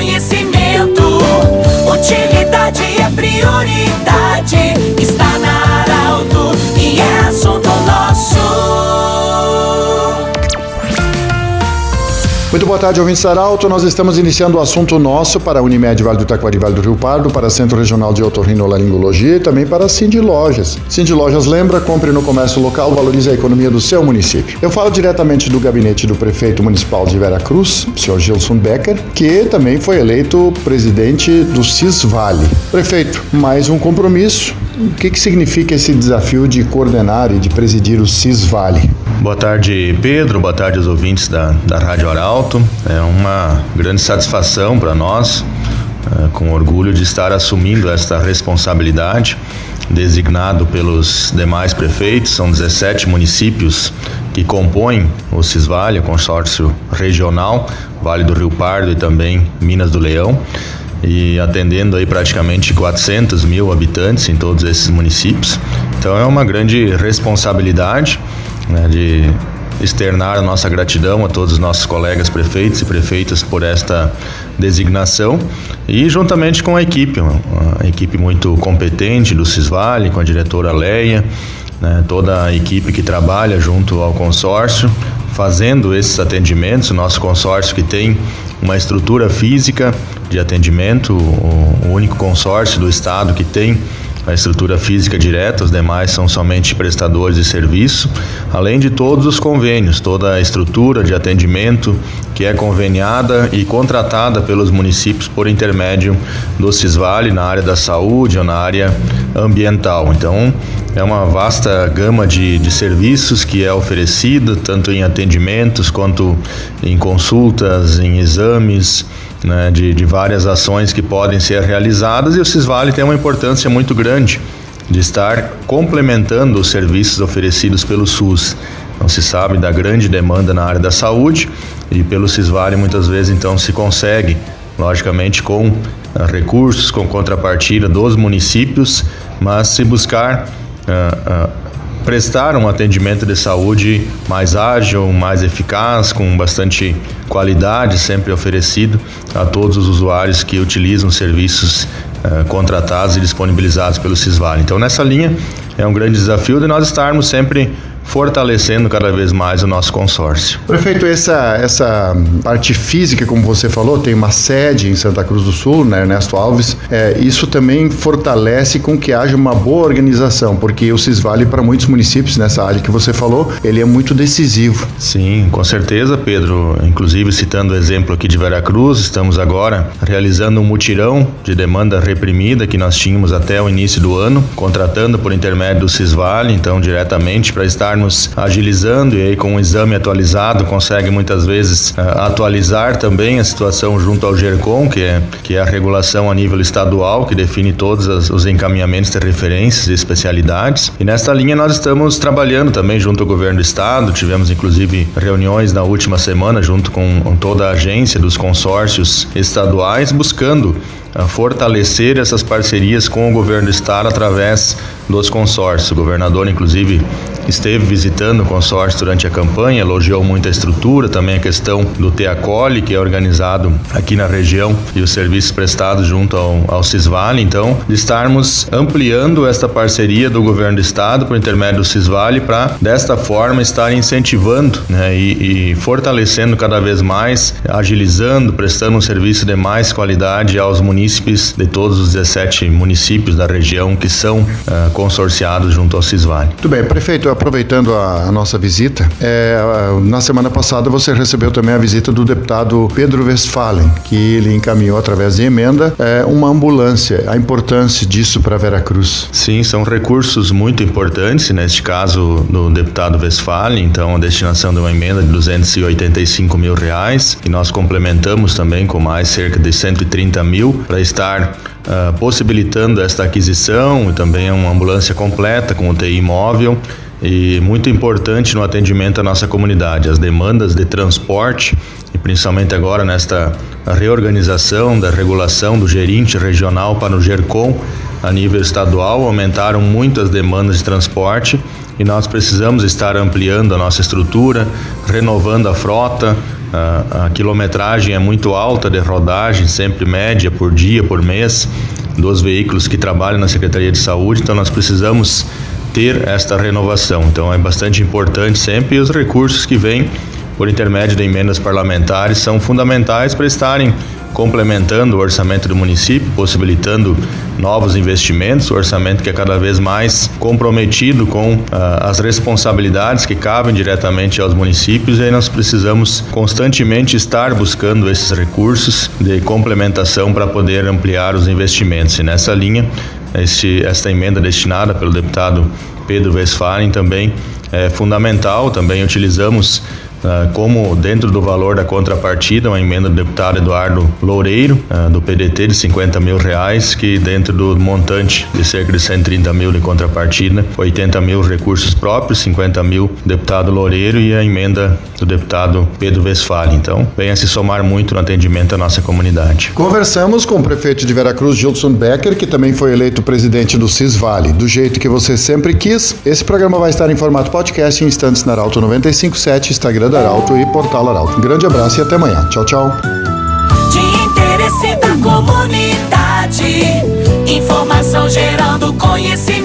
conhecimento. Utilidade boa tarde, ouvintes Arauto. Nós estamos iniciando o assunto nosso para a Unimed Vale do Taquari Vale do Rio Pardo, para Centro Regional de Otorrinolaringologia e também para Cindy Lojas. Cindy Lojas lembra, compre no comércio local, valorize a economia do seu município. Eu falo diretamente do gabinete do prefeito municipal de Vera Cruz, senhor Gilson Becker, que também foi eleito presidente do Cisvale. Prefeito, mais um compromisso. O que, que significa esse desafio de coordenar e de presidir o Cisvale? Boa tarde, Pedro. Boa tarde aos ouvintes da, da Rádio Arauto. É uma grande satisfação para nós, é, com orgulho de estar assumindo esta responsabilidade, designado pelos demais prefeitos. São 17 municípios que compõem o Cisvale, o consórcio regional, Vale do Rio Pardo e também Minas do Leão e atendendo aí praticamente 400 mil habitantes em todos esses municípios. Então é uma grande responsabilidade né, de externar a nossa gratidão a todos os nossos colegas prefeitos e prefeitas por esta designação e juntamente com a equipe, uma, equipe muito competente do Cisvale, com a diretora Leia, né, toda a equipe que trabalha junto ao consórcio, fazendo esses atendimentos, o nosso consórcio que tem uma estrutura física de atendimento, o, único consórcio do estado que tem a estrutura física direta, os demais são somente prestadores de serviço, além de todos os convênios, toda a estrutura de atendimento que é conveniada e contratada pelos municípios por intermédio do Cisvale na área da saúde ou na área ambiental. Então, é uma vasta gama de, de serviços que é oferecida, tanto em atendimentos quanto em consultas, em exames né, de, de várias ações que podem ser realizadas e o Cisvale tem uma importância muito grande de estar complementando os serviços oferecidos pelo SUS. Não se sabe da grande demanda na área da saúde e pelo Cisvale muitas vezes então se consegue, logicamente com uh, recursos, com contrapartida dos municípios, mas se buscar uh, uh, prestar um atendimento de saúde mais ágil, mais eficaz, com bastante qualidade, sempre oferecido a todos os usuários que utilizam serviços uh, contratados e disponibilizados pelo Cisvale. Então, nessa linha, é um grande desafio de nós estarmos sempre fortalecendo cada vez mais o nosso consórcio. Prefeito, essa, essa parte física, como você falou, tem uma sede em Santa Cruz do Sul, né, Ernesto Alves, é, isso também fortalece com que haja uma boa organização, porque o Cisvale, para muitos municípios nessa área que você falou, ele é muito decisivo. Sim, com certeza, Pedro. Inclusive, citando o exemplo aqui de Veracruz, estamos agora realizando um mutirão de demanda reprimida que nós tínhamos até o início do ano, contratando por intermédio do Cisvale, então diretamente para estar estarmos agilizando e aí com um exame atualizado consegue muitas vezes uh, atualizar também a situação junto ao GERCOM, que é, que é a regulação a nível estadual, que define todos as, os encaminhamentos de referências e especialidades. E nesta linha nós estamos trabalhando também junto ao governo do estado, tivemos inclusive reuniões na última semana junto com, toda a agência dos consórcios estaduais, buscando fortalecer essas parcerias com o governo do estado através dos consórcios. O governador, inclusive, esteve visitando o consórcio durante a campanha, elogiou muito a estrutura, também a questão do Teacole, que é organizado aqui na região, e os serviços prestados junto ao, ao Cisvale. Então, de estarmos ampliando esta parceria do governo do estado por intermédio do Cisvale para, desta forma, estar incentivando né, e, e, fortalecendo cada vez mais, agilizando, prestando um serviço de mais qualidade aos munícipes de todos os 17 municípios da região que são uh, consorciados junto ao Cisvale. Muito bem, prefeito, aproveitando a, a nossa visita, é, na semana passada você recebeu também a visita do deputado Pedro Westphalen, que ele encaminhou através de emenda é, uma ambulância. A importância disso para Veracruz? Sim, são recursos muito importantes, neste caso do deputado Westphalen, então a destinação de uma emenda de 285 mil reais e nós complementamos também com mais cerca de 130 mil para estar uh, possibilitando esta aquisição e também uma ambulância completa com UTI móvel e muito importante no atendimento à nossa comunidade. As demandas de transporte, e principalmente agora nesta reorganização da regulação do gerente regional para o GERCOM a nível estadual, aumentaram muito as demandas de transporte e nós precisamos estar ampliando a nossa estrutura, renovando a frota, a, quilometragem é muito alta de rodagem, sempre média por dia, por mês, dos veículos que trabalham na Secretaria de Saúde, então nós precisamos ter esta renovação. Então é bastante importante sempre e os recursos que vêm por intermédio de emendas parlamentares são fundamentais para estarem complementando o orçamento do município, possibilitando novos investimentos, o orçamento que é cada vez mais comprometido com uh, as responsabilidades que cabem diretamente aos municípios e aí nós precisamos constantemente estar buscando esses recursos de complementação para poder ampliar os investimentos. E nessa linha, esta emenda destinada pelo deputado Pedro Westphalen também é fundamental, também utilizamos ah, como dentro do valor da contrapartida, uma emenda do deputado Eduardo Loureiro, ah, do PDT, de 50 mil reais, que dentro do montante de cerca de 130 mil de contrapartida, 80 mil recursos próprios, 50 mil deputado Loureiro e a emenda do deputado Pedro Westphal. Então, venha se somar muito no atendimento à nossa comunidade. Conversamos com o prefeito de Veracruz, Gilson Becker, que também foi eleito presidente do Cisvale. Do jeito que você sempre quis, esse programa vai estar em formato podcast em instantes na Arauto 957, Instagram da Arauto e Portal Arauto. Grande abraço e até amanhã. Tchau, tchau. De interesse da comunidade, informação gerando conhecimento.